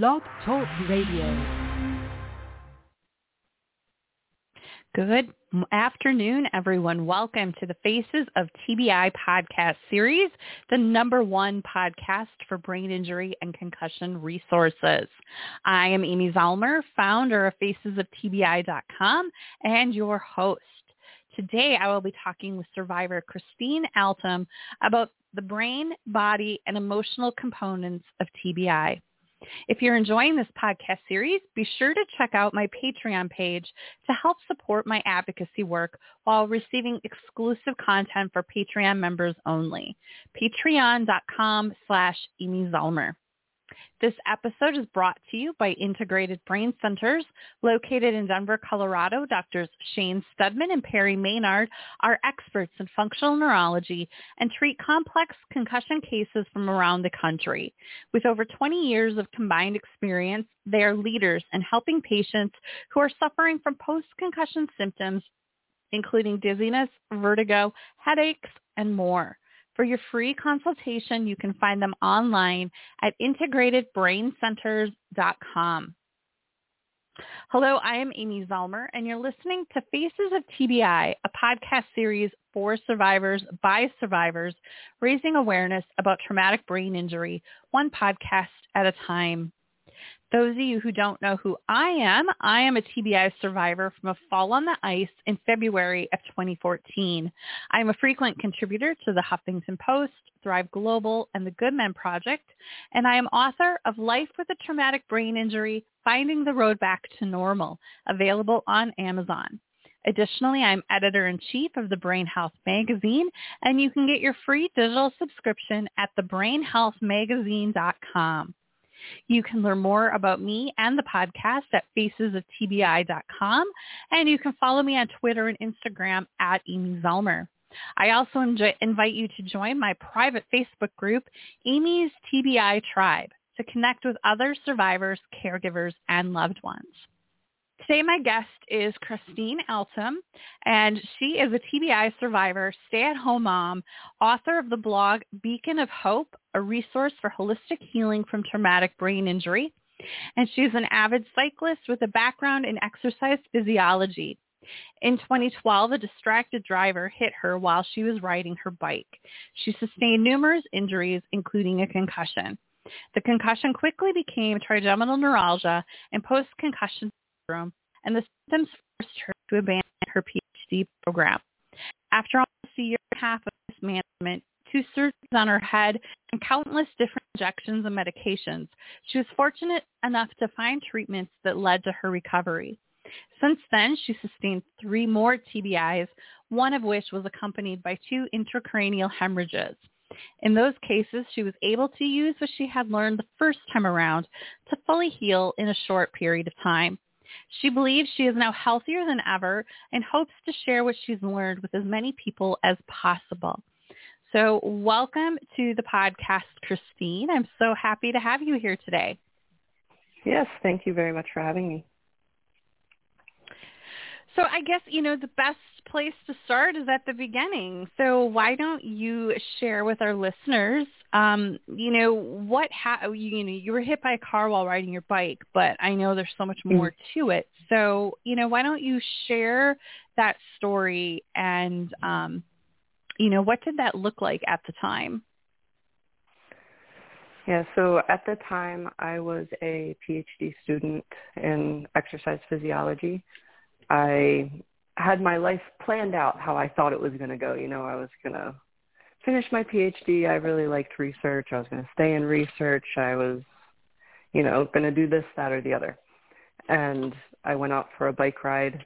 Blog Talk Radio. Good afternoon, everyone. Welcome to the Faces of TBI podcast series, the number one podcast for brain injury and concussion resources. I am Amy Zellmer, founder of FacesOfTBI.com and your host. Today, I will be talking with survivor Christine Altom about the brain, body, and emotional components of TBI. If you're enjoying this podcast series, be sure to check out my Patreon page to help support my advocacy work while receiving exclusive content for Patreon members only. Patreon.com slash Amy Zellmer. This episode is brought to you by Integrated Brain Centers located in Denver, Colorado. Doctors Shane Steadman and Perry Maynard are experts in functional neurology and treat complex concussion cases from around the country. With over 20 years of combined experience, they are leaders in helping patients who are suffering from post-concussion symptoms, including dizziness, vertigo, headaches, and more. For your free consultation, you can find them online at integratedbraincenters.com. Hello, I am Amy Zellmer, and you're listening to Faces of TBI, a podcast series for survivors by survivors, raising awareness about traumatic brain injury, one podcast at a time. Those of you who don't know who I am, I am a TBI survivor from a fall on the ice in February of 2014. I am a frequent contributor to the Huffington Post, Thrive Global, and the Good Men Project, and I am author of Life with a Traumatic Brain Injury, Finding the Road Back to Normal, available on Amazon. Additionally, I'm editor-in-chief of the Brain Health Magazine, and you can get your free digital subscription at thebrainhealthmagazine.com. You can learn more about me and the podcast at facesoftbi.com, and you can follow me on Twitter and Instagram at Amy Zellmer. I also invite you to join my private Facebook group, Amy's TBI Tribe, to connect with other survivors, caregivers, and loved ones. Today my guest is Christine Altom, and she is a TBI survivor, stay-at-home mom, author of the blog Beacon of Hope, a resource for holistic healing from traumatic brain injury. And she's an avid cyclist with a background in exercise physiology. In 2012, a distracted driver hit her while she was riding her bike. She sustained numerous injuries, including a concussion. The concussion quickly became trigeminal neuralgia and post-concussion and the symptoms forced her to abandon her PhD program. After almost a year and a half of mismanagement, two surgeries on her head, and countless different injections and medications, she was fortunate enough to find treatments that led to her recovery. Since then, she sustained three more TBIs, one of which was accompanied by two intracranial hemorrhages. In those cases, she was able to use what she had learned the first time around to fully heal in a short period of time. She believes she is now healthier than ever and hopes to share what she's learned with as many people as possible. So welcome to the podcast, Christine. I'm so happy to have you here today. Yes, thank you very much for having me. So I guess, you know, the best place to start is at the beginning. So why don't you share with our listeners, um, you know, what ha- you, know, you were hit by a car while riding your bike, but I know there's so much mm. more mm-hmm. to it. So, you know, why don't you share that story and, um, you know, what did that look like at the time? Yeah, so at the time I was a PhD student in exercise physiology. I had my life planned out how I thought it was going to go. You know, I was going to finish my PhD. I really liked research. I was going to stay in research. I was, you know, going to do this, that, or the other. And I went out for a bike ride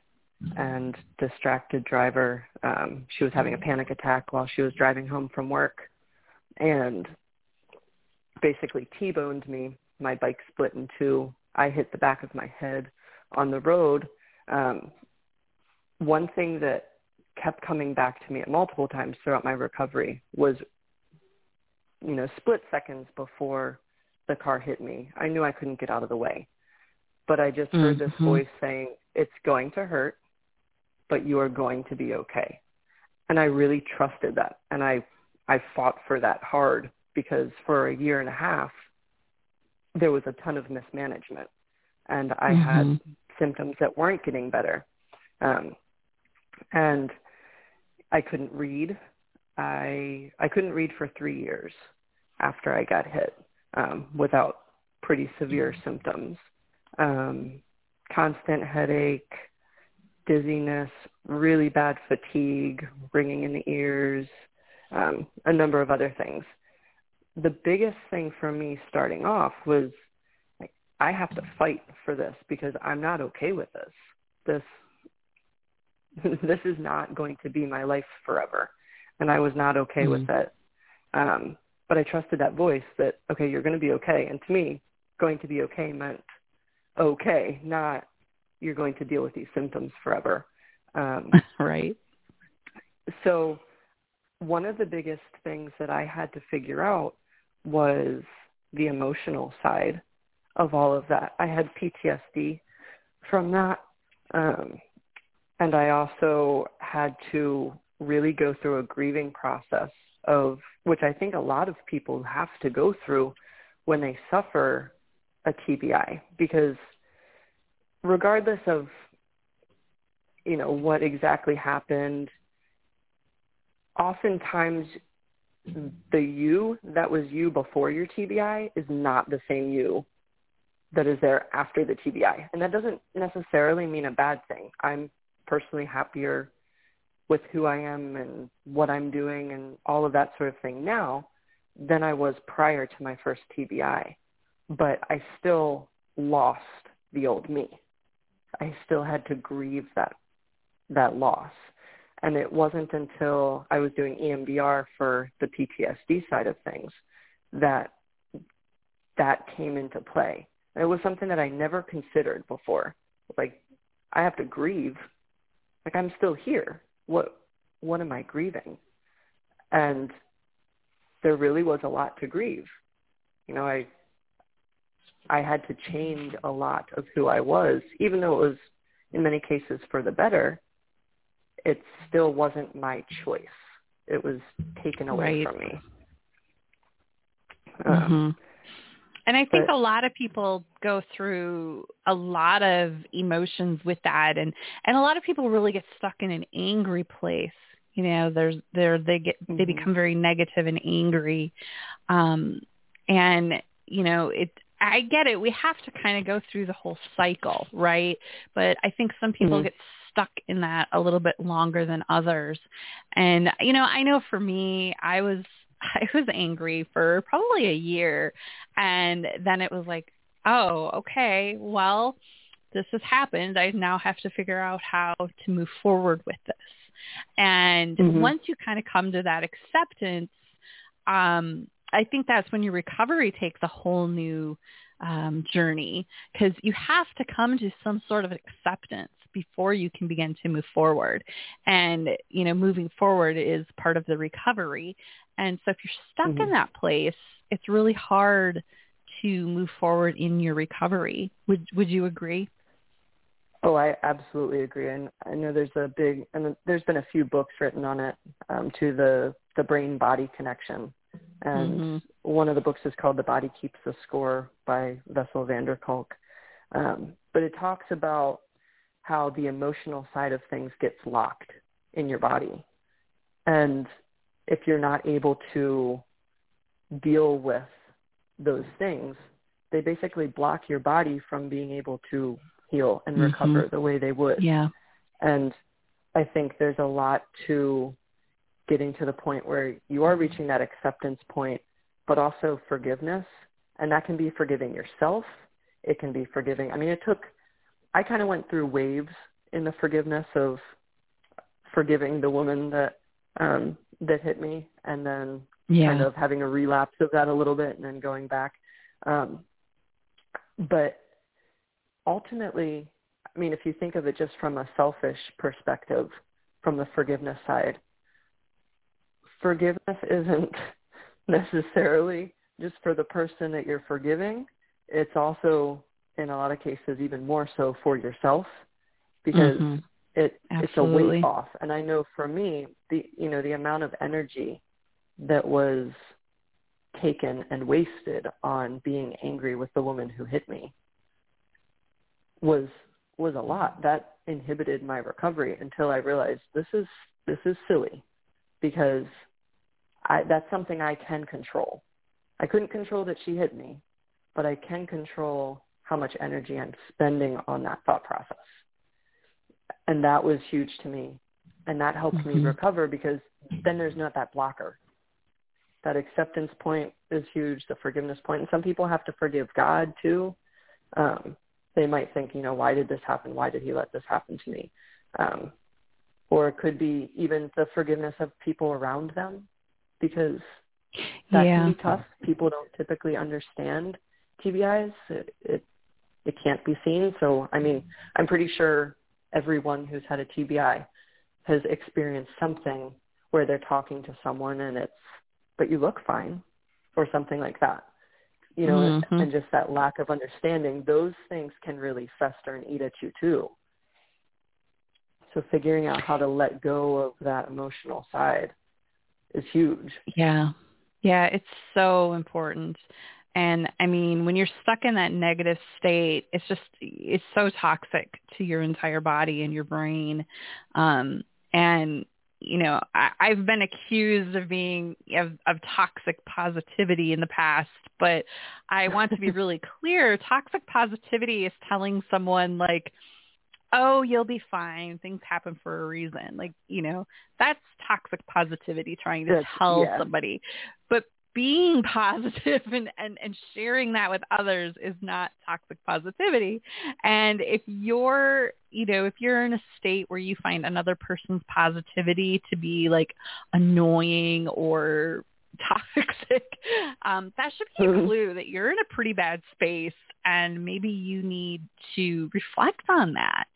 and distracted driver. Um, she was having a panic attack while she was driving home from work and basically T-boned me. My bike split in two. I hit the back of my head on the road um, one thing that kept coming back to me at multiple times throughout my recovery was, you know, split seconds before the car hit me. I knew I couldn't get out of the way. But I just heard mm-hmm. this voice saying, it's going to hurt, but you are going to be okay. And I really trusted that. And I, I fought for that hard because for a year and a half, there was a ton of mismanagement and I mm-hmm. had symptoms that weren't getting better. Um, and I couldn't read. I I couldn't read for three years after I got hit um, without pretty severe mm-hmm. symptoms. Um, constant headache, dizziness, really bad fatigue, ringing in the ears, um, a number of other things. The biggest thing for me starting off was I have to fight for this because I'm not okay with this. This this is not going to be my life forever, and I was not okay mm-hmm. with it. Um, but I trusted that voice that okay, you're going to be okay. And to me, going to be okay meant okay, not you're going to deal with these symptoms forever. Um, right. So one of the biggest things that I had to figure out was the emotional side of all of that. I had PTSD from that. Um, and I also had to really go through a grieving process of which I think a lot of people have to go through when they suffer a TBI because regardless of you know what exactly happened oftentimes the you that was you before your TBI is not the same you that is there after the TBI. And that doesn't necessarily mean a bad thing. I'm personally happier with who I am and what I'm doing and all of that sort of thing now than I was prior to my first TBI. But I still lost the old me. I still had to grieve that that loss. And it wasn't until I was doing EMDR for the PTSD side of things that that came into play. And it was something that I never considered before. Like I have to grieve. Like I'm still here. What what am I grieving? And there really was a lot to grieve. You know, I I had to change a lot of who I was, even though it was in many cases for the better. It still wasn't my choice. It was taken away right. from me. Um, mm-hmm. And I think but, a lot of people go through a lot of emotions with that, and and a lot of people really get stuck in an angry place. You know, there's there they get mm-hmm. they become very negative and angry, um, and you know it I get it. We have to kind of go through the whole cycle, right? But I think some people mm-hmm. get stuck in that a little bit longer than others. And you know, I know for me, I was I was angry for probably a year and then it was like, "Oh, okay. Well, this has happened. I now have to figure out how to move forward with this." And mm-hmm. once you kind of come to that acceptance, um I think that's when your recovery takes a whole new um, journey because you have to come to some sort of acceptance before you can begin to move forward. And, you know, moving forward is part of the recovery. And so if you're stuck mm-hmm. in that place, it's really hard to move forward in your recovery. Would would you agree? Oh, I absolutely agree, and I know there's a big and there's been a few books written on it um, to the the brain body connection, and mm-hmm. one of the books is called The Body Keeps the Score by Bessel van der Kolk. Um, but it talks about how the emotional side of things gets locked in your body. And if you're not able to deal with those things, they basically block your body from being able to heal and mm-hmm. recover the way they would. Yeah. And I think there's a lot to getting to the point where you are reaching that acceptance point, but also forgiveness. And that can be forgiving yourself. It can be forgiving. I mean, it took, I kind of went through waves in the forgiveness of forgiving the woman that, um, that hit me and then yeah. kind of having a relapse of that a little bit and then going back. Um, but ultimately, I mean, if you think of it just from a selfish perspective, from the forgiveness side, forgiveness isn't necessarily just for the person that you're forgiving. It's also, in a lot of cases, even more so for yourself because mm-hmm. It it's a weight off. And I know for me, the you know the amount of energy that was taken and wasted on being angry with the woman who hit me was was a lot. That inhibited my recovery until I realized this is this is silly because I that's something I can control. I couldn't control that she hit me, but I can control how much energy I'm spending on that thought process. And that was huge to me. And that helped mm-hmm. me recover because then there's not that blocker. That acceptance point is huge, the forgiveness point. And some people have to forgive God too. Um, they might think, you know, why did this happen? Why did he let this happen to me? Um, or it could be even the forgiveness of people around them because that yeah. can be tough. People don't typically understand TBIs. It, it it can't be seen. So I mean, I'm pretty sure everyone who's had a TBI has experienced something where they're talking to someone and it's but you look fine or something like that. You know, mm-hmm. and, and just that lack of understanding, those things can really fester and eat at you too. So figuring out how to let go of that emotional side is huge. Yeah. Yeah, it's so important. And I mean, when you're stuck in that negative state, it's just it's so toxic to your entire body and your brain. Um and you know, I, I've been accused of being of, of toxic positivity in the past, but I want to be really clear. Toxic positivity is telling someone like, oh, you'll be fine. Things happen for a reason. Like, you know, that's toxic positivity trying to that's, tell yeah. somebody. Being positive and, and, and sharing that with others is not toxic positivity. And if you're, you know, if you're in a state where you find another person's positivity to be like annoying or toxic, um, that should be a mm-hmm. clue that you're in a pretty bad space and maybe you need to reflect on that.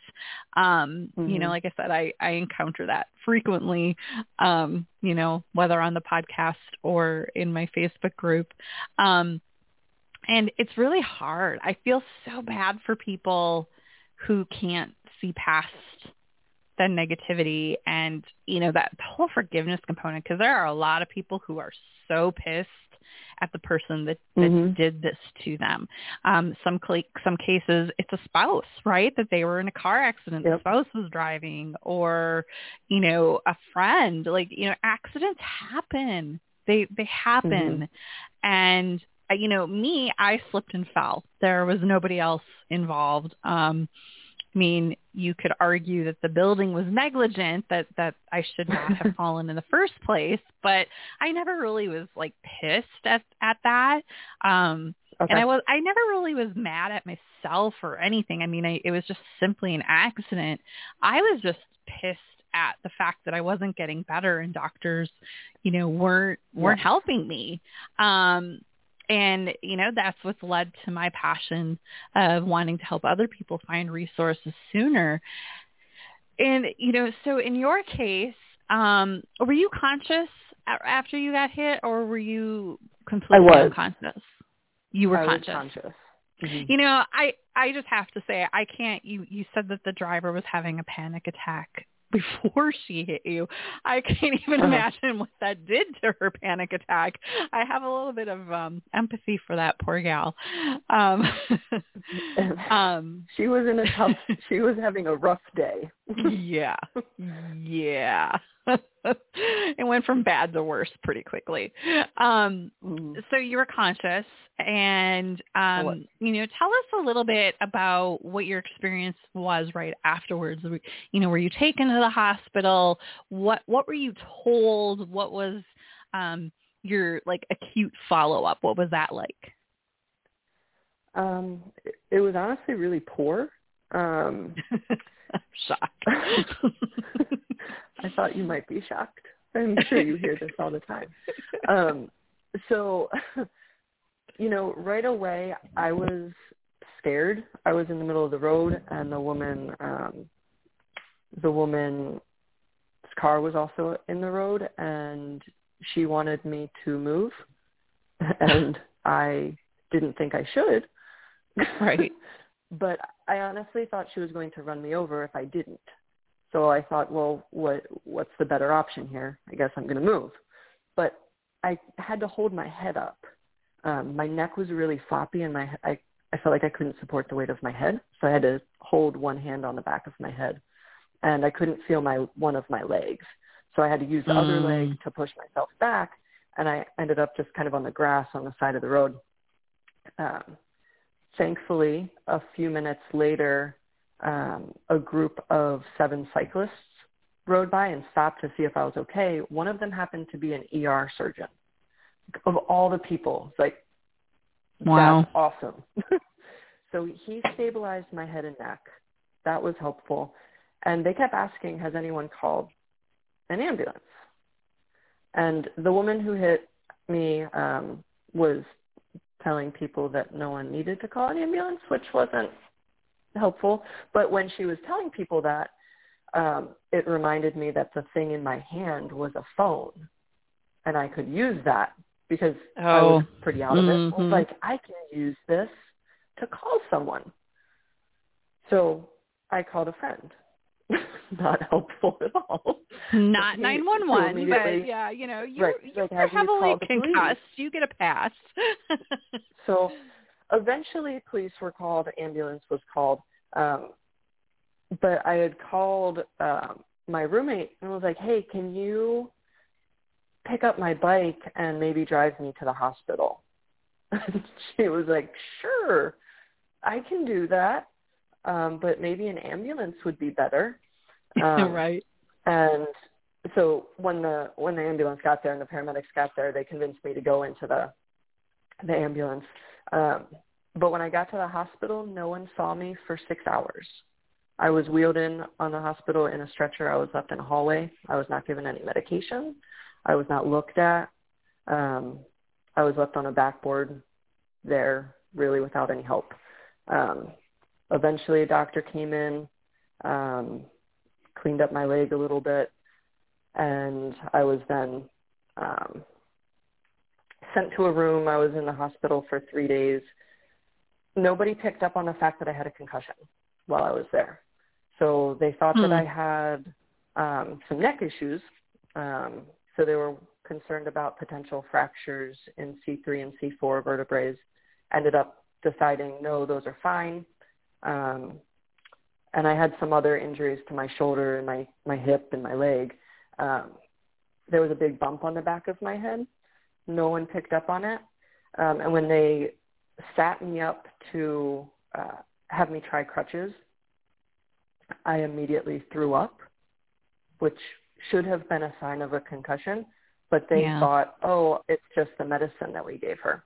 Um, mm-hmm. You know, mm-hmm. like I said, I, I encounter that frequently, um, you know, whether on the podcast or in my Facebook group. Um, and it's really hard. I feel so bad for people who can't see past the negativity and, you know, that whole forgiveness component because there are a lot of people who are so pissed at the person that, that mm-hmm. did this to them. Um, some cl- some cases, it's a spouse, right? That they were in a car accident, yep. the spouse was driving, or you know, a friend. Like you know, accidents happen. They they happen, mm-hmm. and uh, you know, me, I slipped and fell. There was nobody else involved. Um, mean, you could argue that the building was negligent, that that I should not have fallen in the first place, but I never really was like pissed at at that. Um okay. and I was I never really was mad at myself or anything. I mean, I, it was just simply an accident. I was just pissed at the fact that I wasn't getting better and doctors, you know, weren't weren't yeah. helping me. Um and you know that's what's led to my passion of wanting to help other people find resources sooner. And you know so in your case um were you conscious after you got hit or were you completely unconscious? You were I conscious, conscious. Mm-hmm. you know i i just have to say i can't you you said that the driver was having a panic attack before she hit you. I can't even uh-huh. imagine what that did to her panic attack. I have a little bit of um empathy for that poor gal. Um, um she was in a tough she was having a rough day. yeah. Yeah. it went from bad to worse pretty quickly. Um, mm. So you were conscious, and um, you know, tell us a little bit about what your experience was right afterwards. You know, were you taken to the hospital? What What were you told? What was um, your like acute follow up? What was that like? Um, it, it was honestly really poor. Um, shocked. I thought you might be shocked. I'm sure you hear this all the time. Um, so, you know, right away I was scared. I was in the middle of the road, and the woman, um, the woman's car was also in the road, and she wanted me to move, and I didn't think I should. Right. but I honestly thought she was going to run me over if I didn't. So I thought, well, what what's the better option here? I guess I'm going to move. But I had to hold my head up um, my neck was really floppy and my I, I felt like I couldn't support the weight of my head. So I had to hold one hand on the back of my head. And I couldn't feel my one of my legs. So I had to use the mm. other leg to push myself back. And I ended up just kind of on the grass on the side of the road. Um, thankfully, a few minutes later, um, a group of seven cyclists rode by and stopped to see if I was okay. One of them happened to be an ER surgeon. Of all the people, it's like, wow, that's awesome. so he stabilized my head and neck. That was helpful. And they kept asking, has anyone called an ambulance? And the woman who hit me um, was telling people that no one needed to call an ambulance, which wasn't helpful. But when she was telling people that, um, it reminded me that the thing in my hand was a phone, and I could use that because oh. I was oh. pretty out of it. Mm-hmm. I was like, I can use this to call someone. So I called a friend. Not helpful at all. Not nine one one, but yeah, you know, you, right. you're like, heavily concussed. You get a pass. so eventually police were called, ambulance was called. Um, but I had called um, my roommate and was like, "Hey, can you pick up my bike and maybe drive me to the hospital?" she was like, "Sure, I can do that, um, but maybe an ambulance would be better." Um, right. And so when the when the ambulance got there and the paramedics got there, they convinced me to go into the the ambulance. Um, but when I got to the hospital, no one saw me for six hours. I was wheeled in on the hospital in a stretcher. I was left in a hallway. I was not given any medication. I was not looked at. Um, I was left on a backboard there, really without any help. Um, eventually, a doctor came in, um, cleaned up my leg a little bit, and I was then um, sent to a room. I was in the hospital for three days. Nobody picked up on the fact that I had a concussion while I was there. So they thought hmm. that I had um, some neck issues. Um, so they were concerned about potential fractures in C3 and C4 vertebrae. Ended up deciding, no, those are fine. Um, and I had some other injuries to my shoulder and my, my hip and my leg. Um, there was a big bump on the back of my head. No one picked up on it. Um, and when they sat me up to uh, have me try crutches, I immediately threw up, which should have been a sign of a concussion, but they yeah. thought, oh, it's just the medicine that we gave her.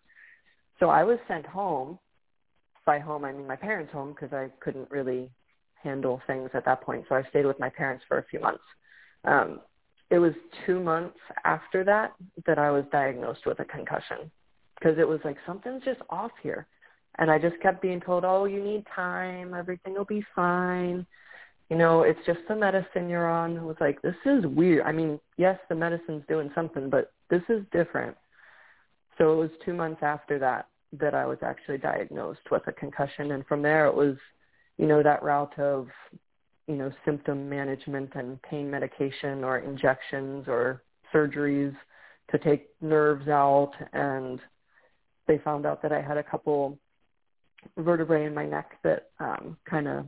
So I was sent home. By home, I mean my parents' home because I couldn't really handle things at that point. So I stayed with my parents for a few months. Um, it was two months after that that I was diagnosed with a concussion because it was like something's just off here. And I just kept being told, oh, you need time. Everything will be fine you know, it's just the medicine you're on. It was like, this is weird. I mean, yes, the medicine's doing something, but this is different. So it was two months after that that I was actually diagnosed with a concussion. And from there it was, you know, that route of, you know, symptom management and pain medication or injections or surgeries to take nerves out. And they found out that I had a couple vertebrae in my neck that um, kind of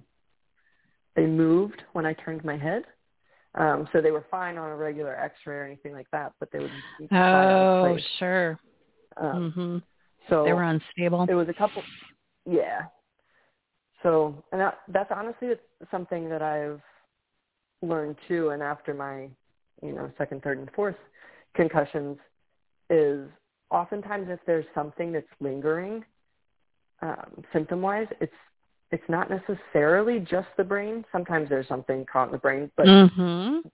they moved when I turned my head. Um, so they were fine on a regular X-ray or anything like that, but they would. Oh, sure. Um, mm-hmm. So they were unstable. It was a couple. Yeah. So, and that, that's honestly something that I've learned too. And after my, you know, second, third, and fourth concussions, is oftentimes if there's something that's lingering um, symptom-wise, it's it's not necessarily just the brain. Sometimes there's something caught in the brain, but mm-hmm.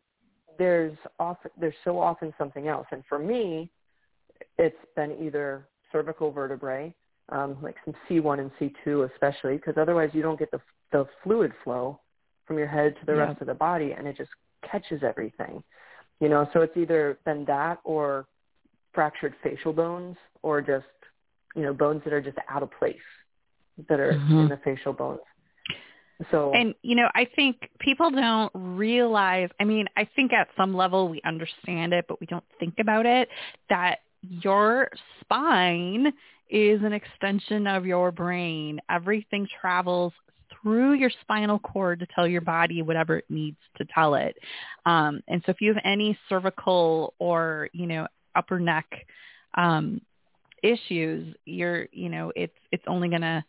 there's often there's so often something else. And for me, it's been either cervical vertebrae, um, like some C1 and C2 especially, because otherwise you don't get the the fluid flow from your head to the yeah. rest of the body, and it just catches everything. You know, so it's either been that or fractured facial bones, or just you know bones that are just out of place that are mm-hmm. in the facial bones. So And you know, I think people don't realize, I mean, I think at some level we understand it, but we don't think about it that your spine is an extension of your brain. Everything travels through your spinal cord to tell your body whatever it needs to tell it. Um, and so if you have any cervical or, you know, upper neck um, issues, you're, you know, it's, it's only going to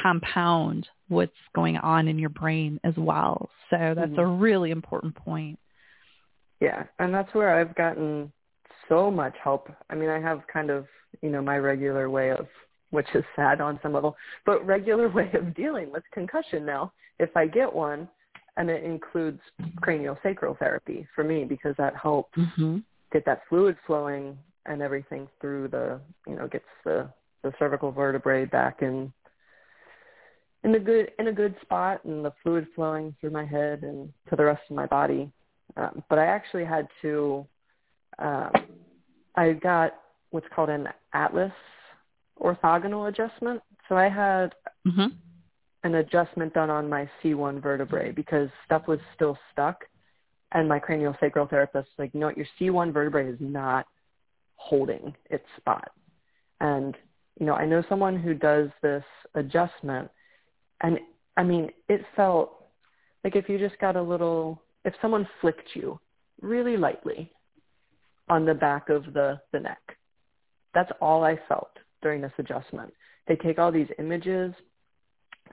compound what's going on in your brain as well. So that's mm-hmm. a really important point. Yeah. And that's where I've gotten so much help. I mean, I have kind of, you know, my regular way of which is sad on some level, but regular way of dealing with concussion now. If I get one, and it includes craniosacral therapy for me because that helps mm-hmm. get that fluid flowing and everything through the, you know, gets the the cervical vertebrae back in in a good in a good spot and the fluid flowing through my head and to the rest of my body. Um, but I actually had to. Um, I got what's called an atlas orthogonal adjustment. So I had mm-hmm. an adjustment done on my C1 vertebrae because stuff was still stuck. And my cranial sacral therapist was like, no, your C1 vertebrae is not holding its spot. And, you know, I know someone who does this adjustment and I mean, it felt like if you just got a little, if someone flicked you really lightly on the back of the, the neck, that's all I felt during this adjustment. They take all these images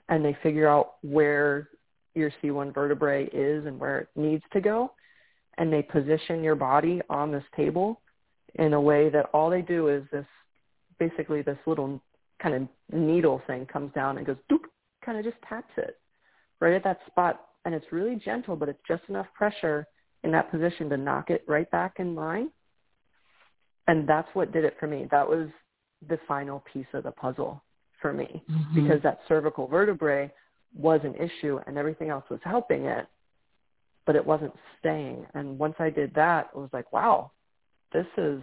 and they figure out where your C1 vertebrae is and where it needs to go. And they position your body on this table in a way that all they do is this, basically this little kind of needle thing comes down and goes doop, kind of just taps it right at that spot. And it's really gentle, but it's just enough pressure in that position to knock it right back in line. And that's what did it for me. That was the final piece of the puzzle for me mm-hmm. because that cervical vertebrae was an issue and everything else was helping it, but it wasn't staying. And once I did that, it was like, wow, this is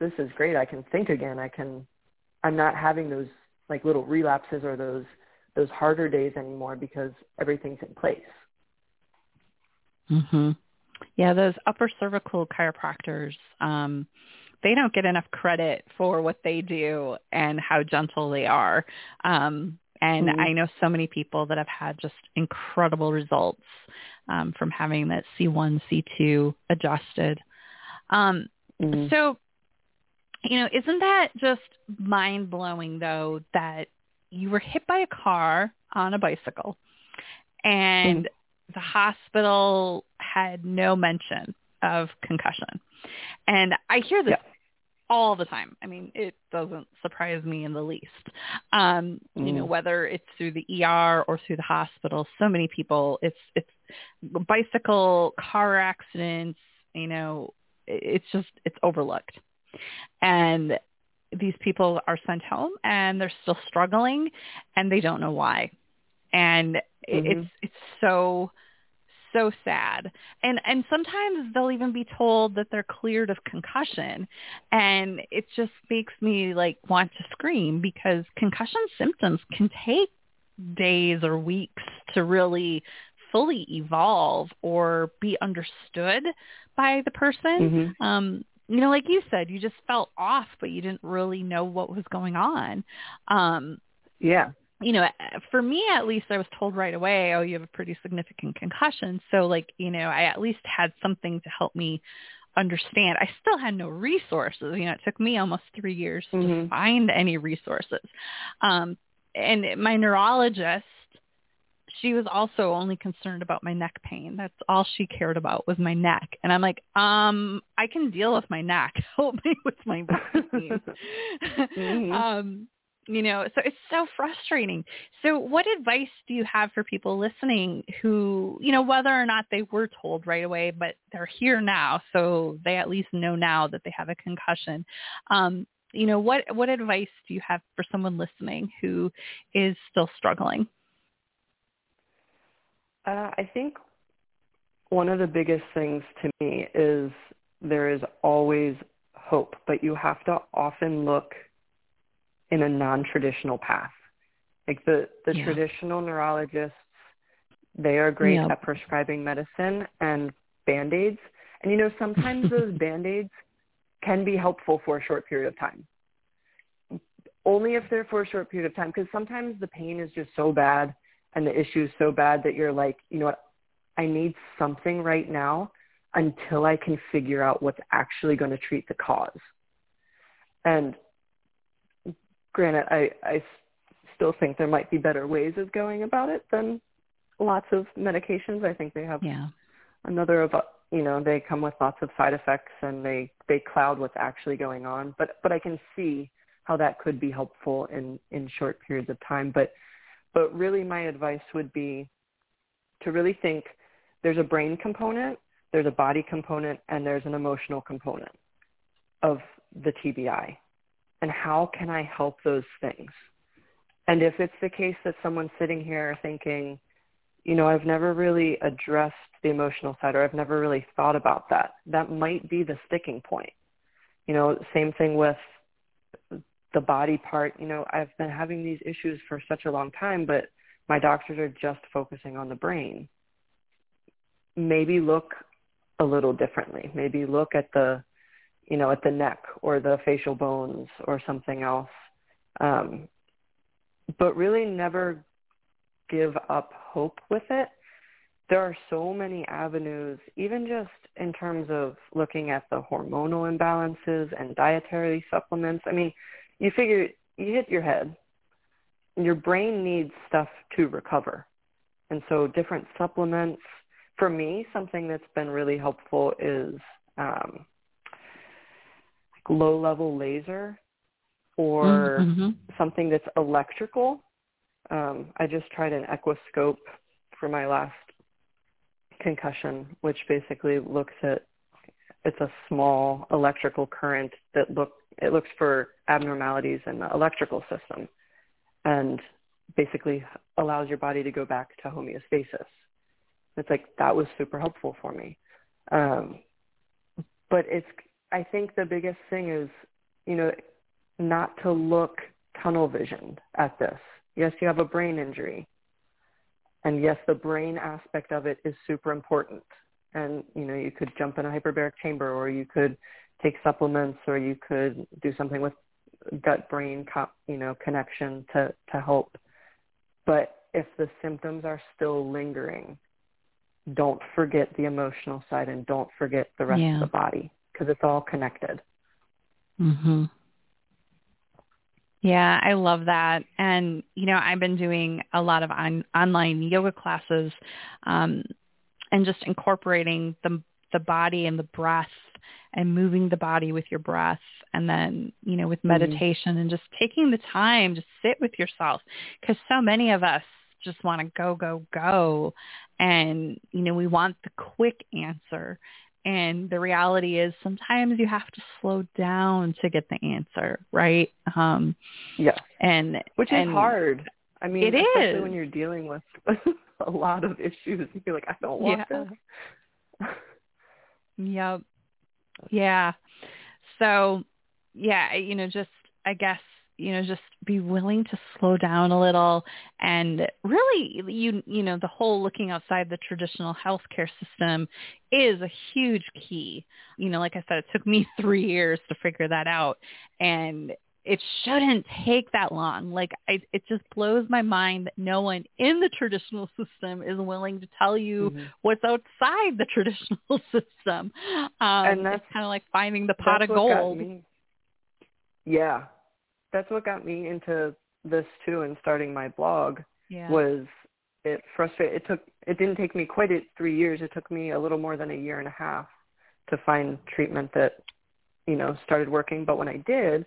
this is great. I can think again. I can I'm not having those like little relapses or those those harder days anymore because everything's in place. Mhm. Yeah, those upper cervical chiropractors um they don't get enough credit for what they do and how gentle they are. Um, and mm-hmm. I know so many people that have had just incredible results um, from having that C1, C2 adjusted. Um, mm-hmm. So, you know, isn't that just mind blowing though that you were hit by a car on a bicycle and mm-hmm. the hospital had no mention of concussion. And I hear this yeah all the time. I mean, it doesn't surprise me in the least. Um, mm. You know, mm. whether it's through the ER or through the hospital, so many people, it's it's bicycle car accidents. You know, it's just it's overlooked, and these people are sent home and they're still struggling, and they don't know why, and mm-hmm. it's it's so so sad. And and sometimes they'll even be told that they're cleared of concussion and it just makes me like want to scream because concussion symptoms can take days or weeks to really fully evolve or be understood by the person. Mm-hmm. Um you know, like you said, you just felt off, but you didn't really know what was going on. Um, yeah you know, for me at least, I was told right away, oh, you have a pretty significant concussion. So like, you know, I at least had something to help me understand. I still had no resources. You know, it took me almost three years mm-hmm. to find any resources. Um, and my neurologist, she was also only concerned about my neck pain. That's all she cared about was my neck. And I'm like, um, I can deal with my neck. Help me with my pain. mm-hmm. um, you know so it's so frustrating. So what advice do you have for people listening who you know whether or not they were told right away but they're here now so they at least know now that they have a concussion. Um you know what what advice do you have for someone listening who is still struggling? Uh, i think one of the biggest things to me is there is always hope but you have to often look in a non-traditional path. Like the, the yeah. traditional neurologists, they are great yep. at prescribing medicine and band-aids. And you know, sometimes those band-aids can be helpful for a short period of time. only if they're for a short period of time because sometimes the pain is just so bad and the issue is so bad that you're like, you know what, I need something right now until I can figure out what's actually going to treat the cause. And granted, I, I still think there might be better ways of going about it than lots of medications. I think they have yeah. another of uh, you know they come with lots of side effects and they they cloud what's actually going on. But but I can see how that could be helpful in in short periods of time. But but really, my advice would be to really think there's a brain component, there's a body component, and there's an emotional component of the TBI. And how can I help those things? And if it's the case that someone's sitting here thinking, you know, I've never really addressed the emotional side or I've never really thought about that, that might be the sticking point. You know, same thing with the body part. You know, I've been having these issues for such a long time, but my doctors are just focusing on the brain. Maybe look a little differently. Maybe look at the, you know, at the neck or the facial bones or something else. Um, but really never give up hope with it. There are so many avenues, even just in terms of looking at the hormonal imbalances and dietary supplements. I mean, you figure you hit your head, your brain needs stuff to recover. And so different supplements, for me, something that's been really helpful is um, low level laser or mm-hmm. something that's electrical. Um, I just tried an Equiscope for my last concussion, which basically looks at it's a small electrical current that look it looks for abnormalities in the electrical system and basically allows your body to go back to homeostasis. It's like that was super helpful for me. Um, but it's I think the biggest thing is, you know, not to look tunnel visioned at this. Yes, you have a brain injury. And yes, the brain aspect of it is super important. And, you know, you could jump in a hyperbaric chamber or you could take supplements or you could do something with gut brain, co- you know, connection to, to help. But if the symptoms are still lingering, don't forget the emotional side and don't forget the rest yeah. of the body because it's all connected. Mhm. Yeah, I love that. And you know, I've been doing a lot of on, online yoga classes um and just incorporating the the body and the breath and moving the body with your breath and then you know with mm-hmm. meditation mm-hmm. and just taking the time to sit with yourself because so many of us just want to go go go and you know we want the quick answer and the reality is sometimes you have to slow down to get the answer right? Um yeah. and which and is hard. I mean it especially is. when you're dealing with a lot of issues you're like i don't want yeah. this. Yep yeah. So yeah you know just i guess you know just be willing to slow down a little and really you you know the whole looking outside the traditional healthcare system is a huge key you know like i said it took me 3 years to figure that out and it shouldn't take that long. Like I, it just blows my mind that no one in the traditional system is willing to tell you mm-hmm. what's outside the traditional system. Um, and that's kind of like finding the pot of gold. Yeah, that's what got me into this too and starting my blog yeah. was it frustrated it took it didn't take me quite three years. It took me a little more than a year and a half to find treatment that you know started working. But when i did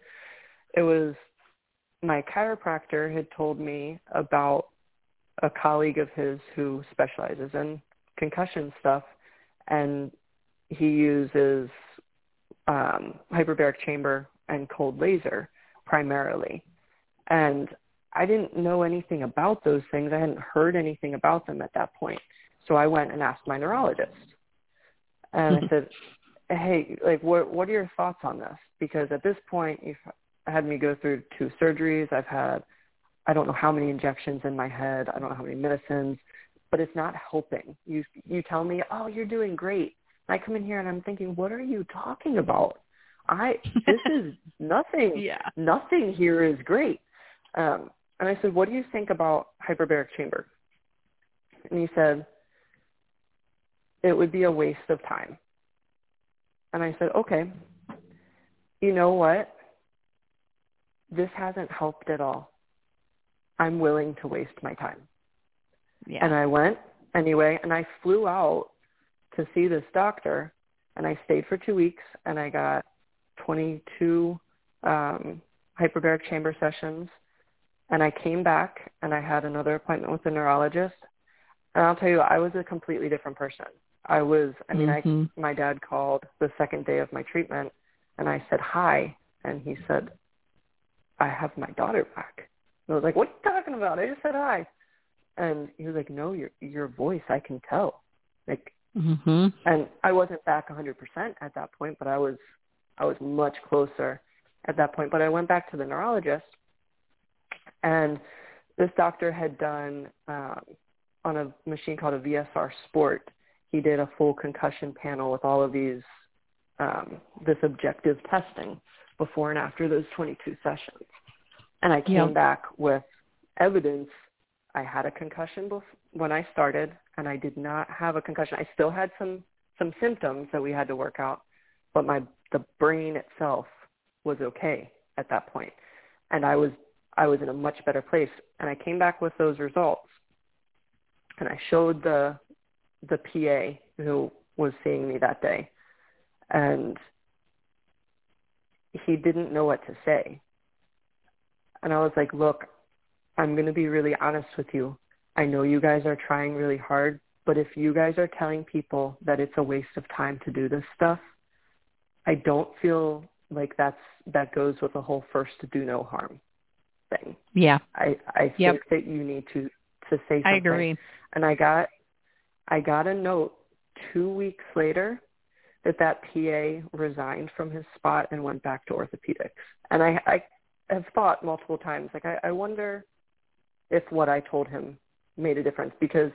it was my chiropractor had told me about a colleague of his who specializes in concussion stuff and he uses um hyperbaric chamber and cold laser primarily. And I didn't know anything about those things. I hadn't heard anything about them at that point. So I went and asked my neurologist. And I mm-hmm. said, hey, like, what, what are your thoughts on this? Because at this point, you've had me go through two surgeries. I've had, I don't know how many injections in my head. I don't know how many medicines, but it's not helping. You, you tell me, oh, you're doing great. I come in here and I'm thinking, what are you talking about? I this is nothing. yeah. Nothing here is great. Um, and I said, what do you think about hyperbaric chamber? And he said, it would be a waste of time. And I said, okay, you know what? This hasn't helped at all. I'm willing to waste my time. Yeah. And I went anyway, and I flew out to see this doctor, and I stayed for two weeks, and I got 22 um, hyperbaric chamber sessions, and I came back, and I had another appointment with a neurologist, and I'll tell you, I was a completely different person. I was, I mean, Mhm. I my dad called the second day of my treatment, and I said hi, and he said, I have my daughter back. And I was like, what are you talking about? I just said hi. And he was like, no, your your voice, I can tell. Like, Mhm. and I wasn't back 100% at that point, but I was I was much closer at that point. But I went back to the neurologist, and this doctor had done um, on a machine called a VSR Sport. He did a full concussion panel with all of these um, this objective testing before and after those 22 sessions. And I came back with evidence. I had a concussion bef- when I started, and I did not have a concussion. I still had some some symptoms that we had to work out, but my the brain itself was okay at that point, and I was I was in a much better place. And I came back with those results, and I showed the the PA who was seeing me that day, and he didn't know what to say. And I was like, look, I'm going to be really honest with you. I know you guys are trying really hard, but if you guys are telling people that it's a waste of time to do this stuff, I don't feel like that's that goes with the whole first to do no harm thing. Yeah. I I think Yep. that you need to to say something. I agree. And I got I got a note 2 weeks later that that PA resigned from his spot and went back to orthopedics. And I I have thought multiple times like I, I wonder if what I told him made a difference because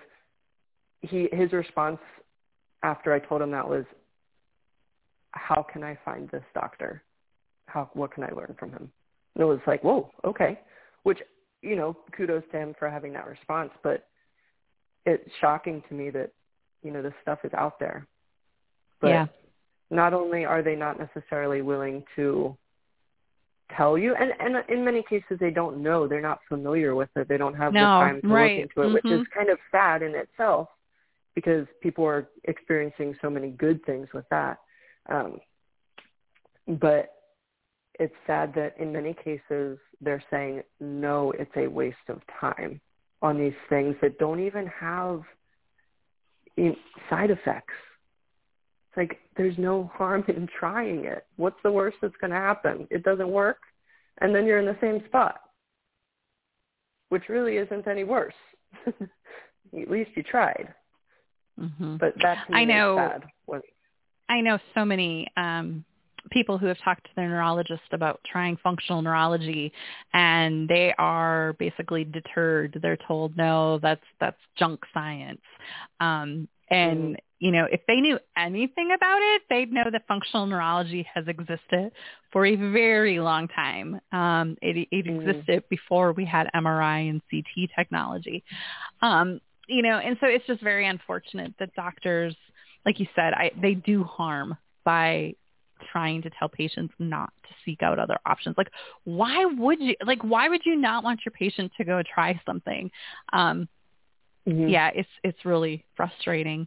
he his response after I told him that was how can I find this doctor? How what can I learn from him? And it was like, whoa, okay. Which, you know, kudos to him for having that response, but it's shocking to me that, you know, this stuff is out there. But yeah. not only are they not necessarily willing to tell you and and in many cases they don't know they're not familiar with it they don't have the time to right. look into it which is Mhm. kind of sad in itself because people are experiencing so many good things with that um but it's sad that in many cases they're saying no it's a waste of time on these things that don't even have in- side effects it's like there's no harm in trying it. What's the worst that's going to happen? It doesn't work, and then you're in the same spot, which really isn't any worse. At least you tried. Mhm. But that to I know- sad. I know so many um, people who have talked to their neurologist about trying functional neurology, and they are basically deterred. They're told, "No, that's that's junk science." Um, and Mhm. you know, if they knew anything about it, they'd know that functional neurology has existed for a very long time. Um, it, it Mhm. existed before we had MRI and CT technology. Um, you know, and so it's just very unfortunate that doctors like you said, I, they do harm by trying to tell patients not to seek out other options. Like, why would you? Like, why would you not want your patient to go try something? Um, Mhm. yeah, it's it's really frustrating.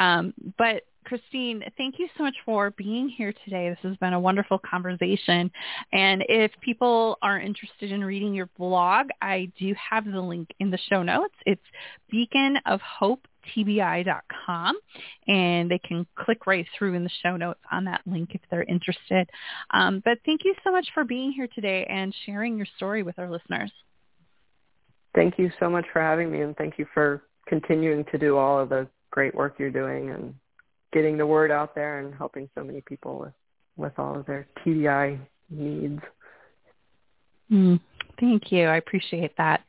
Um, but Christine, thank you so much for being here today. This has been a wonderful conversation. And if people are interested in reading your blog, I do have the link in the show notes. It's beaconofhopetbi.com, and they can click right through in the show notes on that link if they're interested. Um, but thank you so much for being here today and sharing your story with our listeners. Thank you so much for having me, and thank you for continuing to do all of the great work you're doing and getting the word out there and helping so many people with, with all of their TBI needs. Mm, thank you. I appreciate that.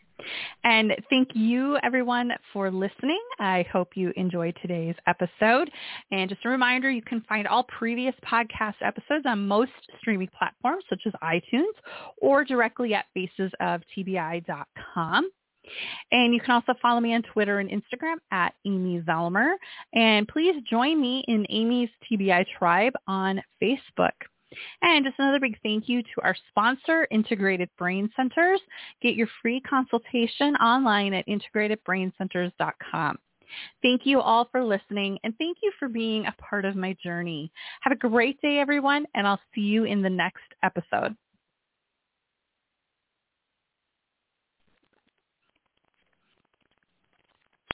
And thank you everyone for listening. I hope you enjoyed today's episode. And just a reminder, you can find all previous podcast episodes on most streaming platforms such as iTunes or directly at facesoftbi.com. And you can also follow me on Twitter and Instagram at Amy Zellmer. And please join me in Amy's TBI Tribe on Facebook. And just another big thank you to our sponsor, Integrated Brain Centers. Get your free consultation online at integratedbraincenters.com. Thank you all for listening and thank you for being a part of my journey. Have a great day, everyone, and I'll see you in the next episode.